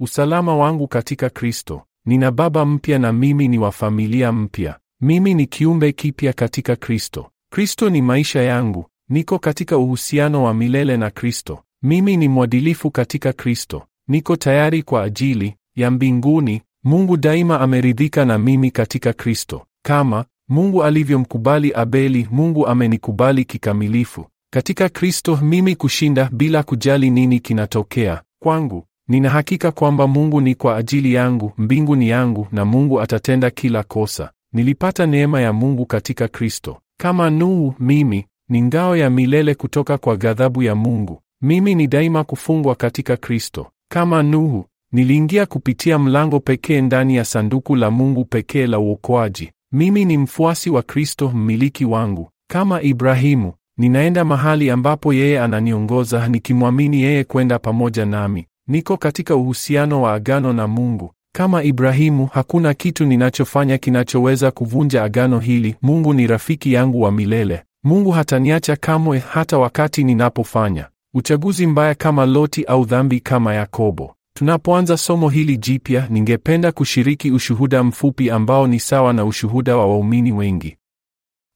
usalama wangu katika Kristo. Nina baba mpya na mimi ni wa familia mpya. Mimi ni kiumbe kipya katika Kristo. Kristo ni maisha yangu. Niko katika uhusiano wa milele na Kristo. Mimi ni mwadilifu katika Kristo. Niko tayari kwa ajili ya mbinguni. Mungu daima ameridhika na mimi katika Kristo. Kama Mungu alivyomkubali Abeli, Mungu amenikubali kikamilifu. Katika Kristo mimi kushinda bila kujali nini kinatokea kwangu. Nina hakika kwamba Mungu ni kwa ajili yangu, mbingu ni yangu na Mungu atatenda kila kosa. Nilipata neema ya Mungu katika Kristo. Kama Nuhu, mimi ni ngao ya milele kutoka kwa ghadhabu ya Mungu. Mimi ni daima kufungwa katika Kristo. Kama Nuhu, niliingia kupitia mlango pekee ndani ya sanduku la Mungu pekee la uokoaji. Mimi ni mfuasi wa Kristo, mmiliki wangu. Kama Ibrahimu, ninaenda mahali ambapo yeye ananiongoza, nikimwamini yeye kwenda pamoja nami. Niko katika uhusiano wa agano na Mungu. Kama Ibrahimu, hakuna kitu ninachofanya kinachoweza kuvunja agano hili. Mungu ni rafiki yangu wa milele. Mungu hataniacha kamwe, hata wakati ninapofanya uchaguzi mbaya kama Loti au dhambi kama Yakobo. Tunapoanza somo hili jipya, ningependa kushiriki ushuhuda mfupi ambao ni sawa na ushuhuda wa waumini wengi.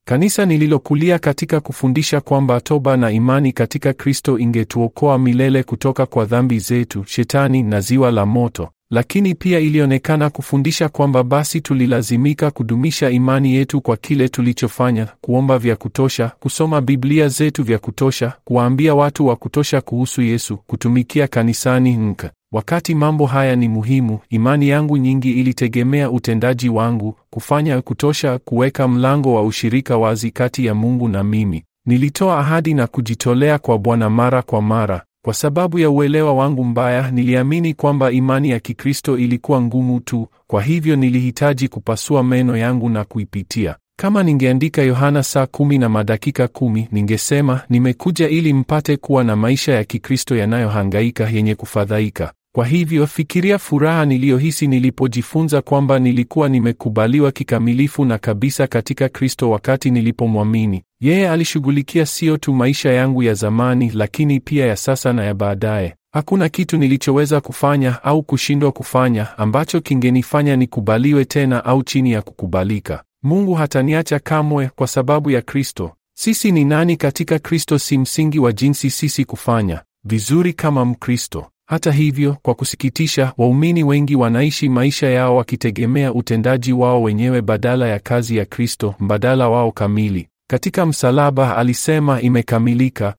Kanisa nililokulia katika kufundisha kwamba toba na imani katika Kristo ingetuokoa milele kutoka kwa dhambi zetu, shetani na ziwa la moto. Lakini pia ilionekana kufundisha kwamba basi tulilazimika kudumisha imani yetu kwa kile tulichofanya: kuomba vya kutosha, kusoma Biblia zetu vya kutosha, kuwaambia watu wa kutosha kuhusu Yesu, kutumikia kanisani nka. Wakati mambo haya ni muhimu, imani yangu nyingi ilitegemea utendaji wangu, kufanya kutosha, kuweka mlango wa ushirika wazi kati ya Mungu na mimi. Nilitoa ahadi na kujitolea kwa Bwana mara kwa mara. Kwa sababu ya uelewa wangu mbaya, niliamini kwamba imani ya Kikristo ilikuwa ngumu tu, kwa hivyo nilihitaji kupasua meno yangu na kuipitia. Kama ningeandika Yohana saa kumi na madakika kumi, ningesema nimekuja ili mpate kuwa na maisha ya Kikristo yanayohangaika, yenye kufadhaika. Kwa hivyo fikiria furaha niliyohisi nilipojifunza kwamba nilikuwa nimekubaliwa kikamilifu na kabisa katika Kristo wakati nilipomwamini. Yeye alishughulikia sio tu maisha yangu ya zamani, lakini pia ya sasa na ya baadaye. Hakuna kitu nilichoweza kufanya au kushindwa kufanya ambacho kingenifanya nikubaliwe tena au chini ya kukubalika. Mungu hataniacha kamwe kwa sababu ya Kristo. Sisi ni nani katika Kristo si msingi wa jinsi sisi kufanya vizuri kama Mkristo. Hata hivyo, kwa kusikitisha, waumini wengi wanaishi maisha yao wakitegemea utendaji wao wenyewe badala ya kazi ya Kristo, mbadala wao kamili. Katika msalaba alisema, imekamilika.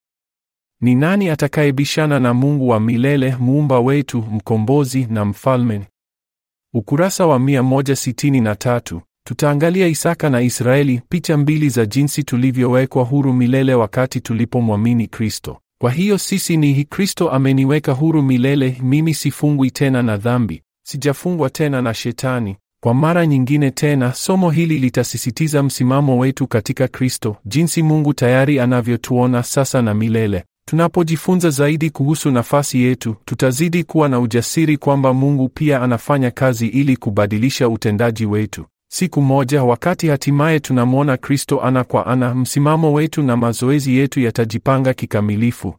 Ni nani atakayebishana na Mungu wa milele, muumba wetu, mkombozi na mfalme? Ukurasa wa 163. Tutaangalia Isaka na Israeli, picha mbili za jinsi tulivyowekwa huru milele wakati tulipomwamini Kristo. Kwa hiyo sisi ni Kristo ameniweka huru milele, mimi sifungwi tena na dhambi, sijafungwa tena na Shetani. Kwa mara nyingine tena, somo hili litasisitiza msimamo wetu katika Kristo, jinsi Mungu tayari anavyotuona sasa na milele. Tunapojifunza zaidi kuhusu nafasi yetu, tutazidi kuwa na ujasiri kwamba Mungu pia anafanya kazi ili kubadilisha utendaji wetu. Siku moja, wakati hatimaye tunamwona Kristo ana kwa ana, msimamo wetu na mazoezi yetu yatajipanga kikamilifu.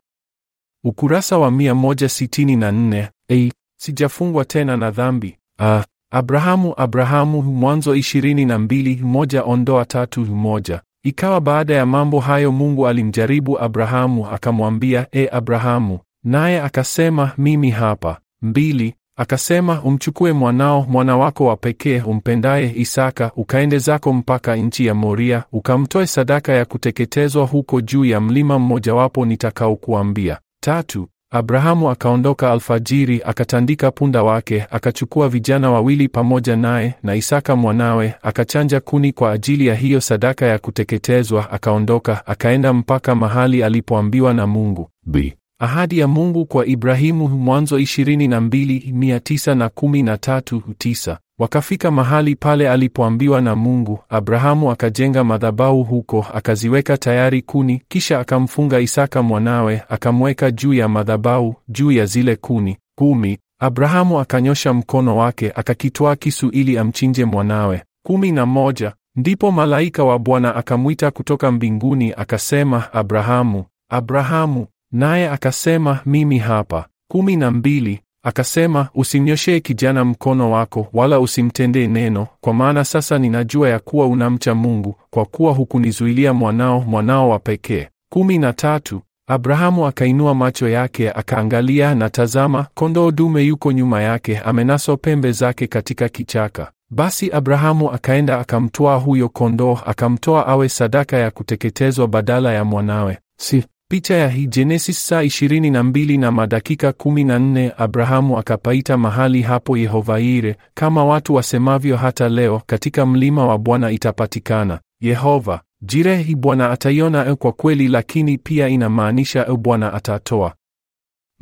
Ukurasa wa 164. Ei, sijafungwa tena na dhambi. Ah, Abrahamu, Abrahamu, Mwanzo 22 moja ondoa tatu moja. Ikawa baada ya mambo hayo Mungu alimjaribu Abrahamu akamwambia, e Abrahamu, naye akasema, mimi hapa. mbili Akasema, umchukue mwanao, mwana wako wa pekee umpendaye Isaka, ukaende zako mpaka nchi ya Moria, ukamtoe sadaka ya kuteketezwa huko juu ya mlima mmojawapo nitakaokuambia. Tatu. Abrahamu akaondoka alfajiri, akatandika punda wake, akachukua vijana wawili pamoja naye na Isaka mwanawe, akachanja kuni kwa ajili ya hiyo sadaka ya kuteketezwa, akaondoka akaenda mpaka mahali alipoambiwa na Mungu. B. Ahadi ya Mungu kwa Ibrahimu, Mwanzo 22:913-9. Wakafika mahali pale alipoambiwa na Mungu. Abrahamu akajenga madhabahu huko, akaziweka tayari kuni, kisha akamfunga Isaka mwanawe, akamweka juu ya madhabahu, juu ya zile kuni. Kumi. Abrahamu akanyosha mkono wake, akakitwaa kisu ili amchinje mwanawe. Kumi na moja. Ndipo malaika wa Bwana akamwita kutoka mbinguni akasema, Abrahamu, Abrahamu. Naye akasema, mimi hapa. kumi na mbili. Akasema, usimnyoshee kijana mkono wako, wala usimtendee neno, kwa maana sasa ninajua ya kuwa unamcha Mungu, kwa kuwa hukunizuilia mwanao, mwanao wa pekee. kumi na tatu. Abrahamu akainua macho yake akaangalia, na tazama, kondoo dume yuko nyuma yake, amenaswa pembe zake katika kichaka. Basi Abrahamu akaenda akamtwaa huyo kondoo, akamtoa awe sadaka ya kuteketezwa badala ya mwanawe. Si picha ya hii Genesis saa 22 na madakika 14. Abrahamu akapaita mahali hapo Yehova Yire, kama watu wasemavyo hata leo, katika mlima wa Bwana itapatikana Yehova Jire. Hii Bwana ataiona kwa kweli, lakini pia inamaanisha Bwana atatoa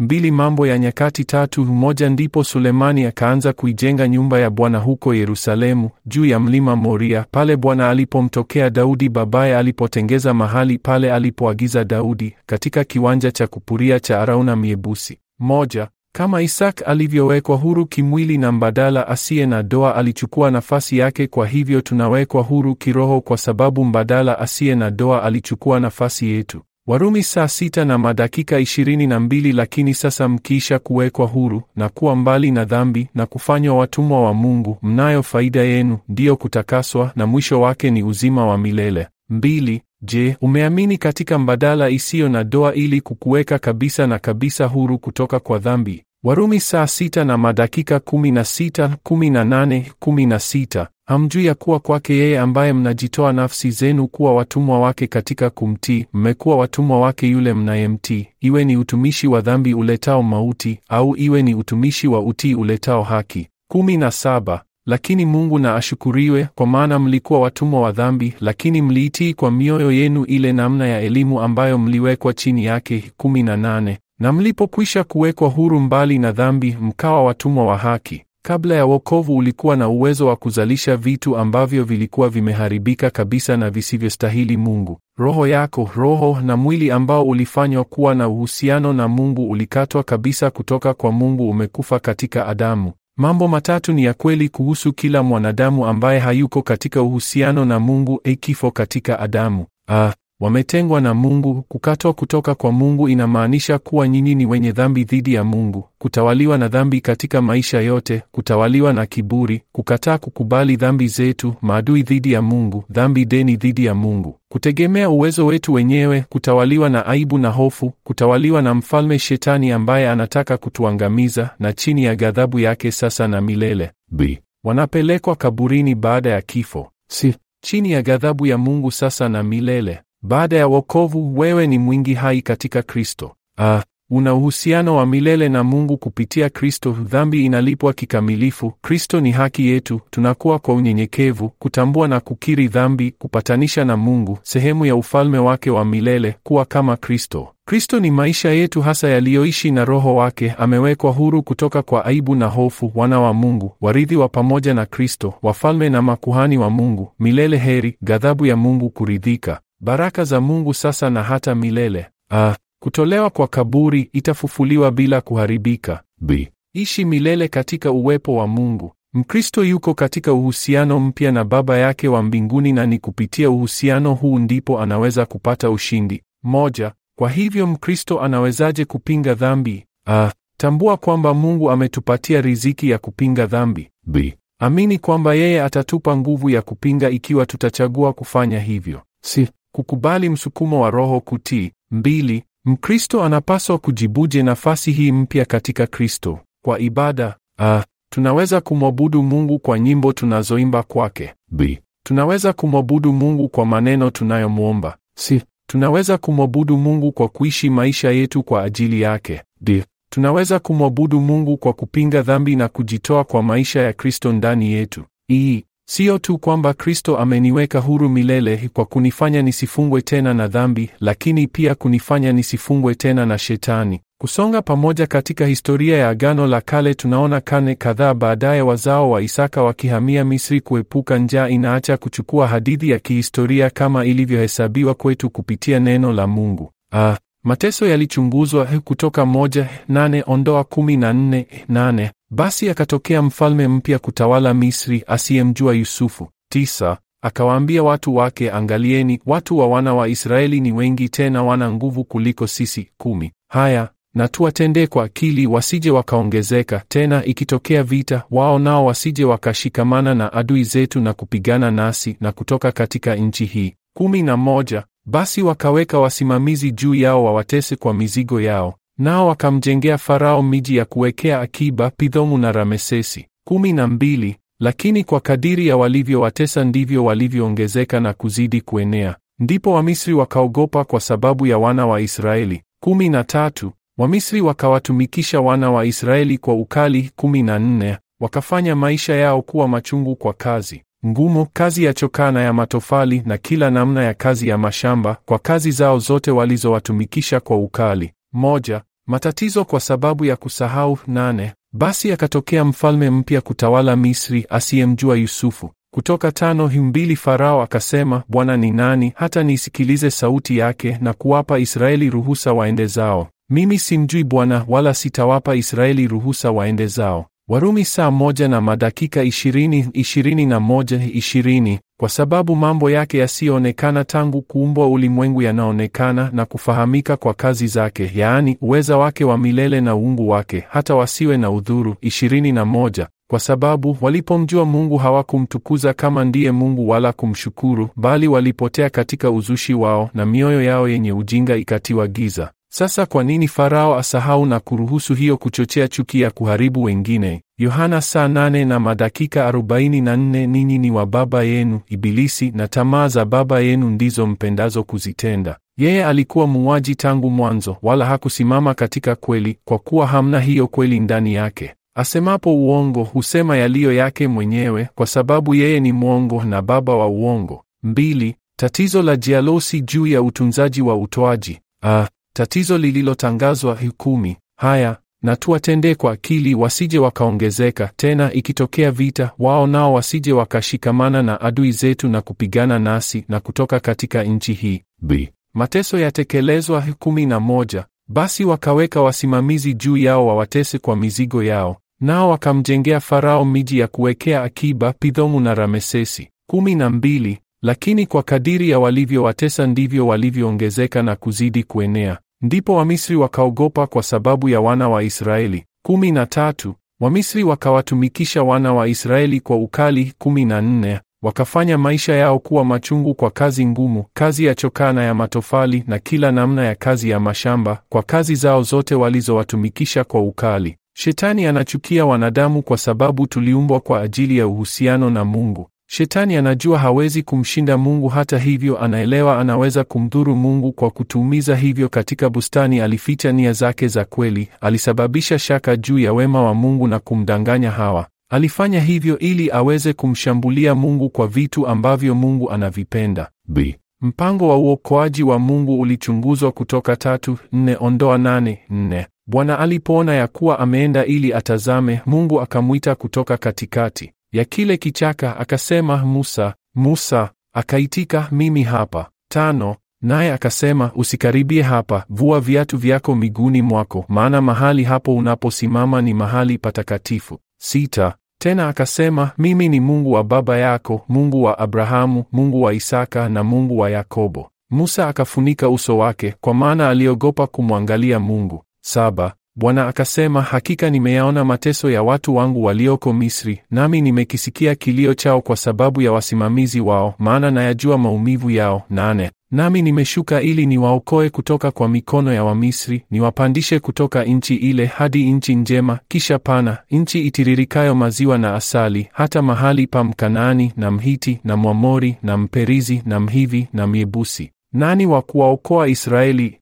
mbili Mambo ya Nyakati tatu moja ndipo Sulemani akaanza kuijenga nyumba ya Bwana huko Yerusalemu juu ya mlima Moria, pale Bwana alipomtokea Daudi babaye alipotengeza mahali pale alipoagiza Daudi, katika kiwanja cha kupuria cha Arauna Myebusi. Moja, kama Isak alivyowekwa huru kimwili na mbadala asiye na doa alichukua nafasi yake, kwa hivyo tunawekwa huru kiroho kwa sababu mbadala asiye na doa alichukua nafasi yetu. Warumi saa sita na madakika ishirini na mbili. Lakini sasa mkiisha kuwekwa huru na kuwa mbali na dhambi na kufanywa watumwa wa Mungu, mnayo faida yenu, ndiyo kutakaswa, na mwisho wake ni uzima wa milele. Mbili. Je, umeamini katika mbadala isiyo na doa ili kukuweka kabisa na kabisa huru kutoka kwa dhambi? Warumi saa sita na madakika kumi na sita, kumi na nane, kumi na sita. Hamjui ya kuwa kwake yeye ambaye mnajitoa nafsi zenu kuwa watumwa wake katika kumtii, mmekuwa watumwa wake yule mnayemtii, iwe ni utumishi wa dhambi uletao mauti, au iwe ni utumishi wa utii uletao haki. kumi na saba. Lakini Mungu na ashukuriwe, kwa maana mlikuwa watumwa wa dhambi, lakini mliitii kwa mioyo yenu ile namna ya elimu ambayo mliwekwa chini yake. kumi na nane. Na mlipokwisha kuwekwa huru mbali na dhambi, mkawa watumwa wa haki. Kabla ya wokovu ulikuwa na uwezo wa kuzalisha vitu ambavyo vilikuwa vimeharibika kabisa na visivyostahili Mungu. Roho yako, roho na mwili ambao ulifanywa kuwa na uhusiano na Mungu ulikatwa kabisa kutoka kwa Mungu, umekufa katika Adamu. Mambo matatu ni ya kweli kuhusu kila mwanadamu ambaye hayuko katika uhusiano na Mungu: e, kifo katika Adamu. Ah, wametengwa na Mungu. Kukatwa kutoka kwa Mungu inamaanisha kuwa nyinyi ni wenye dhambi dhidi ya Mungu, kutawaliwa na dhambi katika maisha yote, kutawaliwa na kiburi, kukataa kukubali dhambi zetu, maadui dhidi ya Mungu, dhambi deni dhidi ya Mungu, kutegemea uwezo wetu wenyewe, kutawaliwa na aibu na hofu, kutawaliwa na mfalme Shetani ambaye anataka kutuangamiza, na chini ya ghadhabu yake sasa na milele. B. Wanapelekwa kaburini baada ya kifo. Si chini ya ghadhabu ya Mungu sasa na milele. Baada ya wokovu, wewe ni mwingi hai katika Kristo. Ah, una uhusiano wa milele na Mungu kupitia Kristo. Dhambi inalipwa kikamilifu. Kristo ni haki yetu. Tunakuwa kwa unyenyekevu, kutambua na kukiri dhambi, kupatanisha na Mungu, sehemu ya ufalme wake wa milele, kuwa kama Kristo. Kristo ni maisha yetu hasa yaliyoishi na Roho wake. Amewekwa huru kutoka kwa aibu na hofu, wana wa Mungu, warithi wa pamoja na Kristo, wafalme na makuhani wa Mungu, milele heri, ghadhabu ya Mungu kuridhika baraka za Mungu sasa na hata milele. A, kutolewa kwa kaburi, itafufuliwa bila kuharibika. B. Ishi milele katika uwepo wa Mungu. Mkristo yuko katika uhusiano mpya na Baba yake wa mbinguni na ni kupitia uhusiano huu ndipo anaweza kupata ushindi. Moja, kwa hivyo Mkristo anawezaje kupinga dhambi? A, tambua kwamba Mungu ametupatia riziki ya kupinga dhambi. B. Amini kwamba yeye atatupa nguvu ya kupinga ikiwa tutachagua kufanya hivyo. Si kukubali msukumo wa Roho kutii. Mbili, Mkristo anapaswa kujibuje nafasi hii mpya katika Kristo kwa ibada. a, tunaweza kumwabudu Mungu kwa nyimbo tunazoimba kwake. B, tunaweza kumwabudu Mungu kwa maneno tunayomwomba. C, tunaweza kumwabudu Mungu kwa kuishi maisha yetu kwa ajili yake. D, tunaweza kumwabudu Mungu kwa kupinga dhambi na kujitoa kwa maisha ya Kristo ndani yetu. E, Sio tu kwamba Kristo ameniweka huru milele kwa kunifanya nisifungwe tena na dhambi, lakini pia kunifanya nisifungwe tena na Shetani. Kusonga pamoja katika historia ya Agano la Kale, tunaona karne kadhaa baadaye wazao wa Isaka wakihamia Misri kuepuka njaa. Inaacha kuchukua hadithi ya kihistoria kama ilivyohesabiwa kwetu kupitia neno la Mungu. Ah, mateso yalichunguzwa Kutoka moja nane ondoa kumi na nne nane. Basi akatokea mfalme mpya kutawala Misri asiyemjua Yusufu. Tisa, akawaambia watu wake, angalieni, watu wa wana wa Israeli ni wengi, tena wana nguvu kuliko sisi. Kumi, haya na tuwatendee kwa akili, wasije wakaongezeka; tena ikitokea vita, wao nao wasije wakashikamana na adui zetu na kupigana nasi na kutoka katika nchi hii. kumi na moja. Basi wakaweka wasimamizi juu yao wawatese kwa mizigo yao, nao wakamjengea Farao miji ya kuwekea akiba, Pidhomu na Ramesesi. kumi na mbili. Lakini kwa kadiri ya walivyowatesa ndivyo walivyoongezeka na kuzidi kuenea. Ndipo Wamisri wakaogopa kwa sababu ya wana wa Israeli. kumi na tatu. Wamisri wakawatumikisha wana wa Israeli kwa ukali. kumi na nne. Wakafanya maisha yao kuwa machungu kwa kazi ngumu, kazi ya chokaa na ya matofali na kila namna ya kazi ya mashamba, kwa kazi zao zote walizowatumikisha kwa ukali. Moja. Matatizo kwa sababu ya kusahau. Nane. Basi akatokea mfalme mpya kutawala Misri asiyemjua Yusufu. Kutoka tano himbili Farao akasema, Bwana ni nani hata nisikilize sauti yake na kuwapa Israeli ruhusa waende zao? Mimi simjui Bwana, wala sitawapa Israeli ruhusa waende zao. Warumi saa moja na madakika ishirini ishirini na moja ishirini kwa sababu mambo yake yasiyoonekana tangu kuumbwa ulimwengu yanaonekana na kufahamika kwa kazi zake, yaani uweza wake wa milele na uungu wake, hata wasiwe na udhuru. ishirini na moja kwa sababu walipomjua Mungu hawakumtukuza kama ndiye Mungu wala kumshukuru, bali walipotea katika uzushi wao, na mioyo yao yenye ujinga ikatiwa giza. Sasa kwa nini Farao asahau na kuruhusu hiyo kuchochea chuki ya kuharibu wengine? Yohana saa nane na madakika arobaini na nne ninyi ni wa baba yenu Ibilisi, na tamaa za baba yenu ndizo mpendazo kuzitenda. Yeye alikuwa muuaji tangu mwanzo, wala hakusimama katika kweli, kwa kuwa hamna hiyo kweli ndani yake. Asemapo uongo, husema yaliyo yake mwenyewe, kwa sababu yeye ni mwongo na baba wa uongo. Mbili, tatizo la jialosi juu ya utunzaji wa utoaji. Ah, tatizo lililotangazwa hukumi. Haya, na tuwatendee kwa akili, wasije wakaongezeka; tena ikitokea vita, wao nao wasije wakashikamana na adui zetu na kupigana nasi na kutoka katika nchi hii. B. Mateso yatekelezwa kumi na moja. Basi wakaweka wasimamizi juu yao wawatese kwa mizigo yao, nao wakamjengea Farao miji ya kuwekea akiba, Pidhomu na Ramesesi. kumi na mbili. Lakini kwa kadiri ya walivyowatesa ndivyo walivyoongezeka na kuzidi kuenea. Ndipo Wamisri wakaogopa kwa sababu ya wana wa Israeli. kumi na tatu. Wamisri wakawatumikisha wana wa Israeli kwa ukali. kumi na nne. Wakafanya maisha yao kuwa machungu kwa kazi ngumu, kazi ya chokaa na ya matofali na kila namna ya kazi ya mashamba, kwa kazi zao zote walizowatumikisha kwa ukali. Shetani anachukia wanadamu kwa sababu tuliumbwa kwa ajili ya uhusiano na Mungu. Shetani anajua hawezi kumshinda Mungu, hata hivyo anaelewa anaweza kumdhuru Mungu kwa kutuumiza. Hivyo katika bustani alificha nia zake za kweli, alisababisha shaka juu ya wema wa Mungu na kumdanganya Hawa. Alifanya hivyo ili aweze kumshambulia Mungu kwa vitu ambavyo Mungu anavipenda. B. Mpango wa uokoaji wa Mungu ulichunguzwa kutoka tatu nne ondoa nane nne. Bwana alipoona ya kuwa ameenda ili atazame, Mungu akamwita kutoka katikati ya kile kichaka akasema, Musa, Musa. Akaitika, mimi hapa. Tano. Naye akasema, usikaribie hapa, vua viatu vyako miguuni mwako, maana mahali hapo unaposimama ni mahali patakatifu. Sita. Tena akasema, mimi ni Mungu wa baba yako, Mungu wa Abrahamu, Mungu wa Isaka na Mungu wa Yakobo. Musa akafunika uso wake, kwa maana aliogopa kumwangalia Mungu. Saba. Bwana akasema, hakika nimeyaona mateso ya watu wangu walioko Misri, nami nimekisikia kilio chao kwa sababu ya wasimamizi wao, maana nayajua maumivu yao. Nane. Nami nimeshuka ili niwaokoe kutoka kwa mikono ya Wamisri, niwapandishe kutoka nchi ile hadi nchi njema, kisha pana, nchi itiririkayo maziwa na asali, hata mahali pa Mkanaani na Mhiti na Mwamori na Mperizi na Mhivi na Myebusi. Nani wa kuwaokoa Israeli?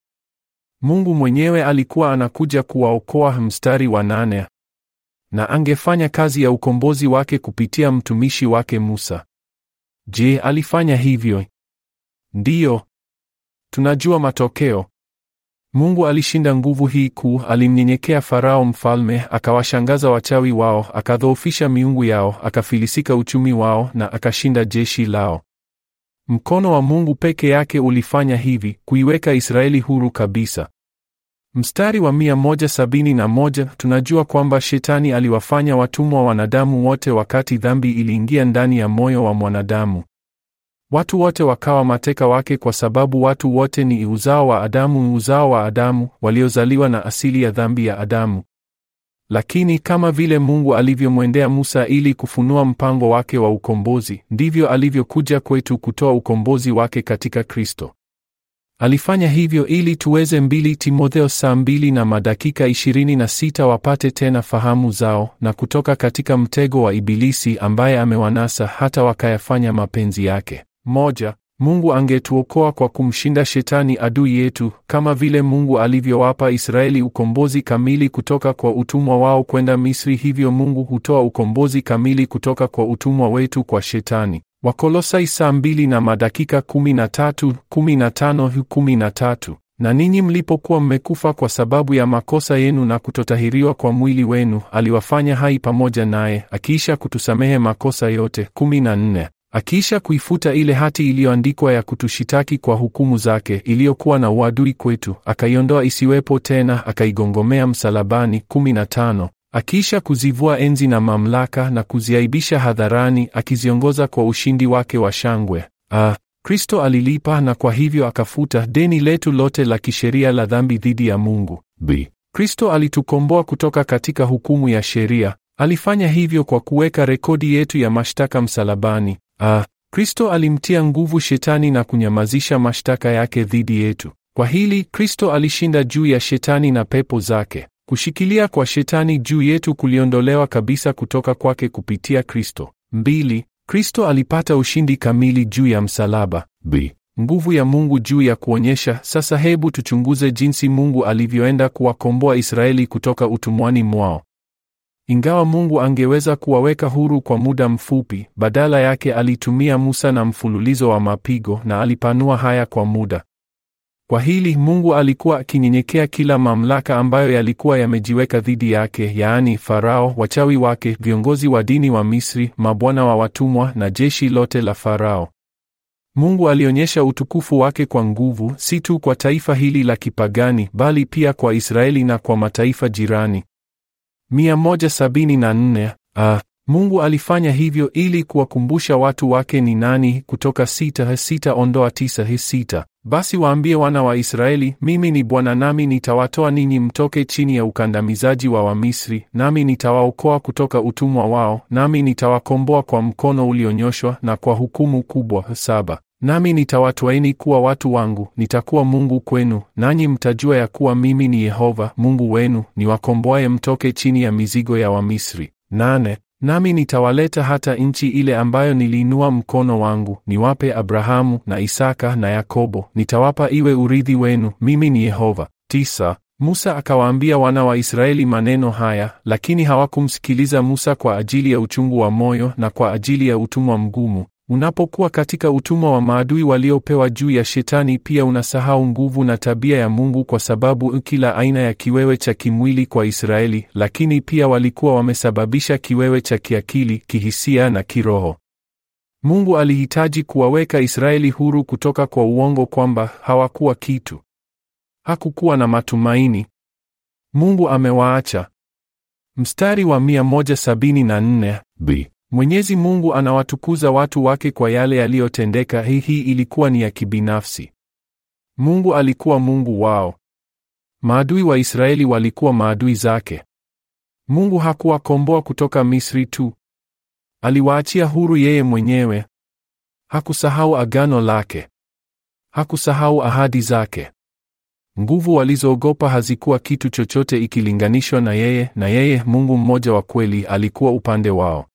Mungu mwenyewe alikuwa anakuja kuwaokoa. Mstari wa nane. Na angefanya kazi ya ukombozi wake kupitia mtumishi wake Musa. Je, alifanya hivyo? Ndiyo. Tunajua matokeo. Mungu alishinda nguvu hii kuu, alimnyenyekea Farao mfalme, akawashangaza wachawi wao, akadhoofisha miungu yao, akafilisika uchumi wao na akashinda jeshi lao. Mkono wa Mungu peke yake ulifanya hivi, kuiweka Israeli huru kabisa. Mstari wa 171 tunajua kwamba Shetani aliwafanya watumwa wanadamu wote wakati dhambi iliingia ndani ya moyo wa mwanadamu. Watu wote wakawa mateka wake kwa sababu watu wote ni uzao wa Adamu, uzao wa Adamu, waliozaliwa na asili ya dhambi ya Adamu. Lakini kama vile Mungu alivyomwendea Musa ili kufunua mpango wake wa ukombozi, ndivyo alivyokuja kwetu kutoa ukombozi wake katika Kristo. Alifanya hivyo ili tuweze mbili Timotheo saa mbili na madakika ishirini na sita wapate tena fahamu zao na kutoka katika mtego wa Ibilisi ambaye amewanasa hata wakayafanya mapenzi yake. Moja, Mungu angetuokoa kwa kumshinda shetani adui yetu, kama vile Mungu alivyowapa Israeli ukombozi kamili kutoka kwa utumwa wao kwenda Misri, hivyo Mungu hutoa ukombozi kamili kutoka kwa utumwa wetu kwa shetani. Wakolosai saa mbili na madakika kumi na tatu, kumi na tano, kumi na tatu. Na ninyi mlipokuwa mmekufa kwa sababu ya makosa yenu na kutotahiriwa kwa mwili wenu, aliwafanya hai pamoja naye, akiisha kutusamehe makosa yote. kumi na nne. Akiisha kuifuta ile hati iliyoandikwa ya kutushitaki kwa hukumu zake, iliyokuwa na uadui kwetu, akaiondoa isiwepo tena, akaigongomea msalabani. kumi na tano. Akiisha kuzivua enzi na mamlaka na kuziaibisha hadharani, akiziongoza kwa ushindi wake wa shangwe. Ah, Kristo alilipa na kwa hivyo akafuta deni letu lote la kisheria la dhambi dhidi ya Mungu. B. Kristo alitukomboa kutoka katika hukumu ya sheria. Alifanya hivyo kwa kuweka rekodi yetu ya mashtaka msalabani. Ah, Kristo alimtia nguvu shetani na kunyamazisha mashtaka yake dhidi yetu. Kwa hili Kristo alishinda juu ya shetani na pepo zake. Kushikilia kwa shetani juu yetu kuliondolewa kabisa kutoka kwake kupitia Kristo. Mbili, Kristo alipata ushindi kamili juu ya msalaba. B. Nguvu ya Mungu juu ya kuonyesha. Sasa hebu tuchunguze jinsi Mungu alivyoenda kuwakomboa Israeli kutoka utumwani mwao. Ingawa Mungu angeweza kuwaweka huru kwa muda mfupi, badala yake alitumia Musa na mfululizo wa mapigo na alipanua haya kwa muda. Kwa hili Mungu alikuwa akinyenyekea kila mamlaka ambayo yalikuwa yamejiweka dhidi yake, yaani Farao, wachawi wake, viongozi wa dini wa Misri, mabwana wa watumwa na jeshi lote la Farao. Mungu alionyesha utukufu wake kwa nguvu, si tu kwa taifa hili la kipagani, bali pia kwa Israeli na kwa mataifa jirani. 174 ah, Mungu alifanya hivyo ili kuwakumbusha watu wake ni nani. Kutoka sita sita ondoa tisa sita. Basi waambie wana wa Israeli, mimi ni Bwana, nami nitawatoa ninyi mtoke chini ya ukandamizaji wa Wamisri, nami nitawaokoa kutoka utumwa wao, nami nitawakomboa kwa mkono ulionyoshwa na kwa hukumu kubwa. Saba. Nami nitawatwaini kuwa watu wangu, nitakuwa Mungu kwenu, nanyi mtajua ya kuwa mimi ni Yehova Mungu wenu, niwakomboaye mtoke chini ya mizigo ya Wamisri. Nane. Nami nitawaleta hata nchi ile ambayo niliinua mkono wangu niwape Abrahamu na Isaka na Yakobo, nitawapa iwe urithi wenu. Mimi ni Yehova. Tisa. Musa akawaambia wana wa Israeli maneno haya, lakini hawakumsikiliza Musa kwa ajili ya uchungu wa moyo na kwa ajili ya utumwa mgumu. Unapokuwa katika utumwa wa maadui waliopewa juu ya Shetani, pia unasahau nguvu na tabia ya Mungu, kwa sababu kila aina ya kiwewe cha kimwili kwa Israeli, lakini pia walikuwa wamesababisha kiwewe cha kiakili, kihisia na kiroho. Mungu alihitaji kuwaweka Israeli huru kutoka kwa uongo kwamba hawakuwa kitu. Hakukuwa na matumaini. Mungu amewaacha. Mstari wa 174 b Mwenyezi Mungu anawatukuza watu wake kwa yale yaliyotendeka. Hii hii ilikuwa ni ya kibinafsi. Mungu alikuwa Mungu wao. Maadui wa Israeli walikuwa maadui zake. Mungu hakuwakomboa kutoka Misri tu. Aliwaachia huru yeye mwenyewe. Hakusahau agano lake. Hakusahau ahadi zake. Nguvu walizoogopa hazikuwa kitu chochote ikilinganishwa na yeye, na yeye Mungu mmoja wa kweli alikuwa upande wao.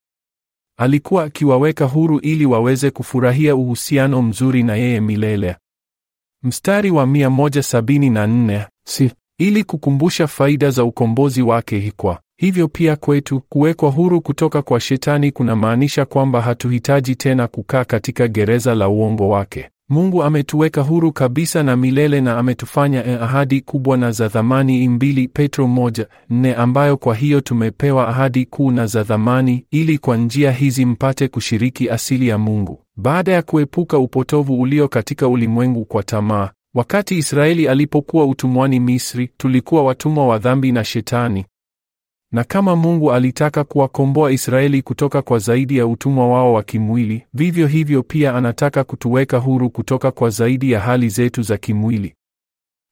Alikuwa akiwaweka huru ili waweze kufurahia uhusiano mzuri na yeye milele. Mstari wa 174 si ili kukumbusha faida za ukombozi wake. Kwa hivyo pia kwetu kuwekwa huru kutoka kwa Shetani kunamaanisha kwamba hatuhitaji tena kukaa katika gereza la uongo wake. Mungu ametuweka huru kabisa na milele na ametufanya eh, ahadi kubwa na za thamani. Mbili Petro moja nne ambayo kwa hiyo tumepewa ahadi kuu na za thamani, ili kwa njia hizi mpate kushiriki asili ya Mungu, baada ya kuepuka upotovu ulio katika ulimwengu kwa tamaa. Wakati Israeli alipokuwa utumwani Misri, tulikuwa watumwa wa dhambi na Shetani. Na kama Mungu alitaka kuwakomboa Israeli kutoka kwa zaidi ya utumwa wao wa kimwili, vivyo hivyo pia anataka kutuweka huru kutoka kwa zaidi ya hali zetu za kimwili.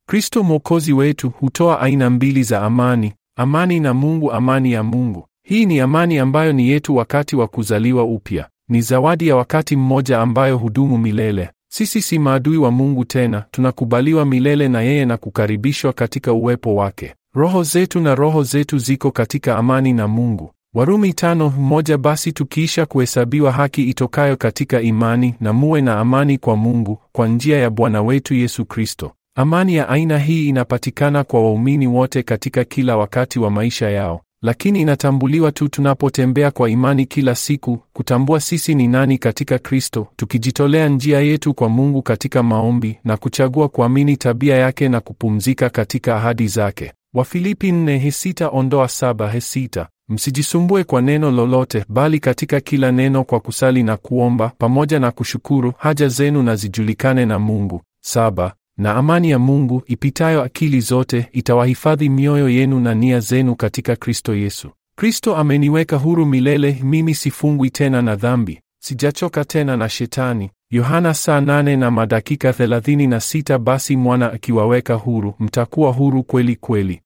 Kristo Mwokozi wetu hutoa aina mbili za amani, amani na Mungu, amani ya Mungu. Hii ni amani ambayo ni yetu wakati wa kuzaliwa upya. Ni zawadi ya wakati mmoja ambayo hudumu milele. Sisi si maadui wa Mungu tena, tunakubaliwa milele na yeye na kukaribishwa katika uwepo wake. Roho zetu na roho zetu ziko katika amani na Mungu. Warumi tano moja. Basi tukiisha kuhesabiwa haki itokayo katika imani, na muwe na amani kwa Mungu kwa njia ya Bwana wetu Yesu Kristo. Amani ya aina hii inapatikana kwa waumini wote katika kila wakati wa maisha yao, lakini inatambuliwa tu tunapotembea kwa imani kila siku, kutambua sisi ni nani katika Kristo, tukijitolea njia yetu kwa Mungu katika maombi na kuchagua kuamini tabia yake na kupumzika katika ahadi zake. Wafilipi nne he sita ondoa saba he sita. Msijisumbue kwa neno lolote, bali katika kila neno kwa kusali na kuomba pamoja na kushukuru haja zenu na zijulikane na Mungu. Saba. Na amani ya Mungu ipitayo akili zote itawahifadhi mioyo yenu na nia zenu katika Kristo Yesu. Kristo ameniweka huru milele, mimi sifungwi tena na dhambi, sijachoka tena na Shetani. Yohana saa nane na madakika thelathini na sita. Basi mwana akiwaweka huru, mtakuwa huru kweli kweli.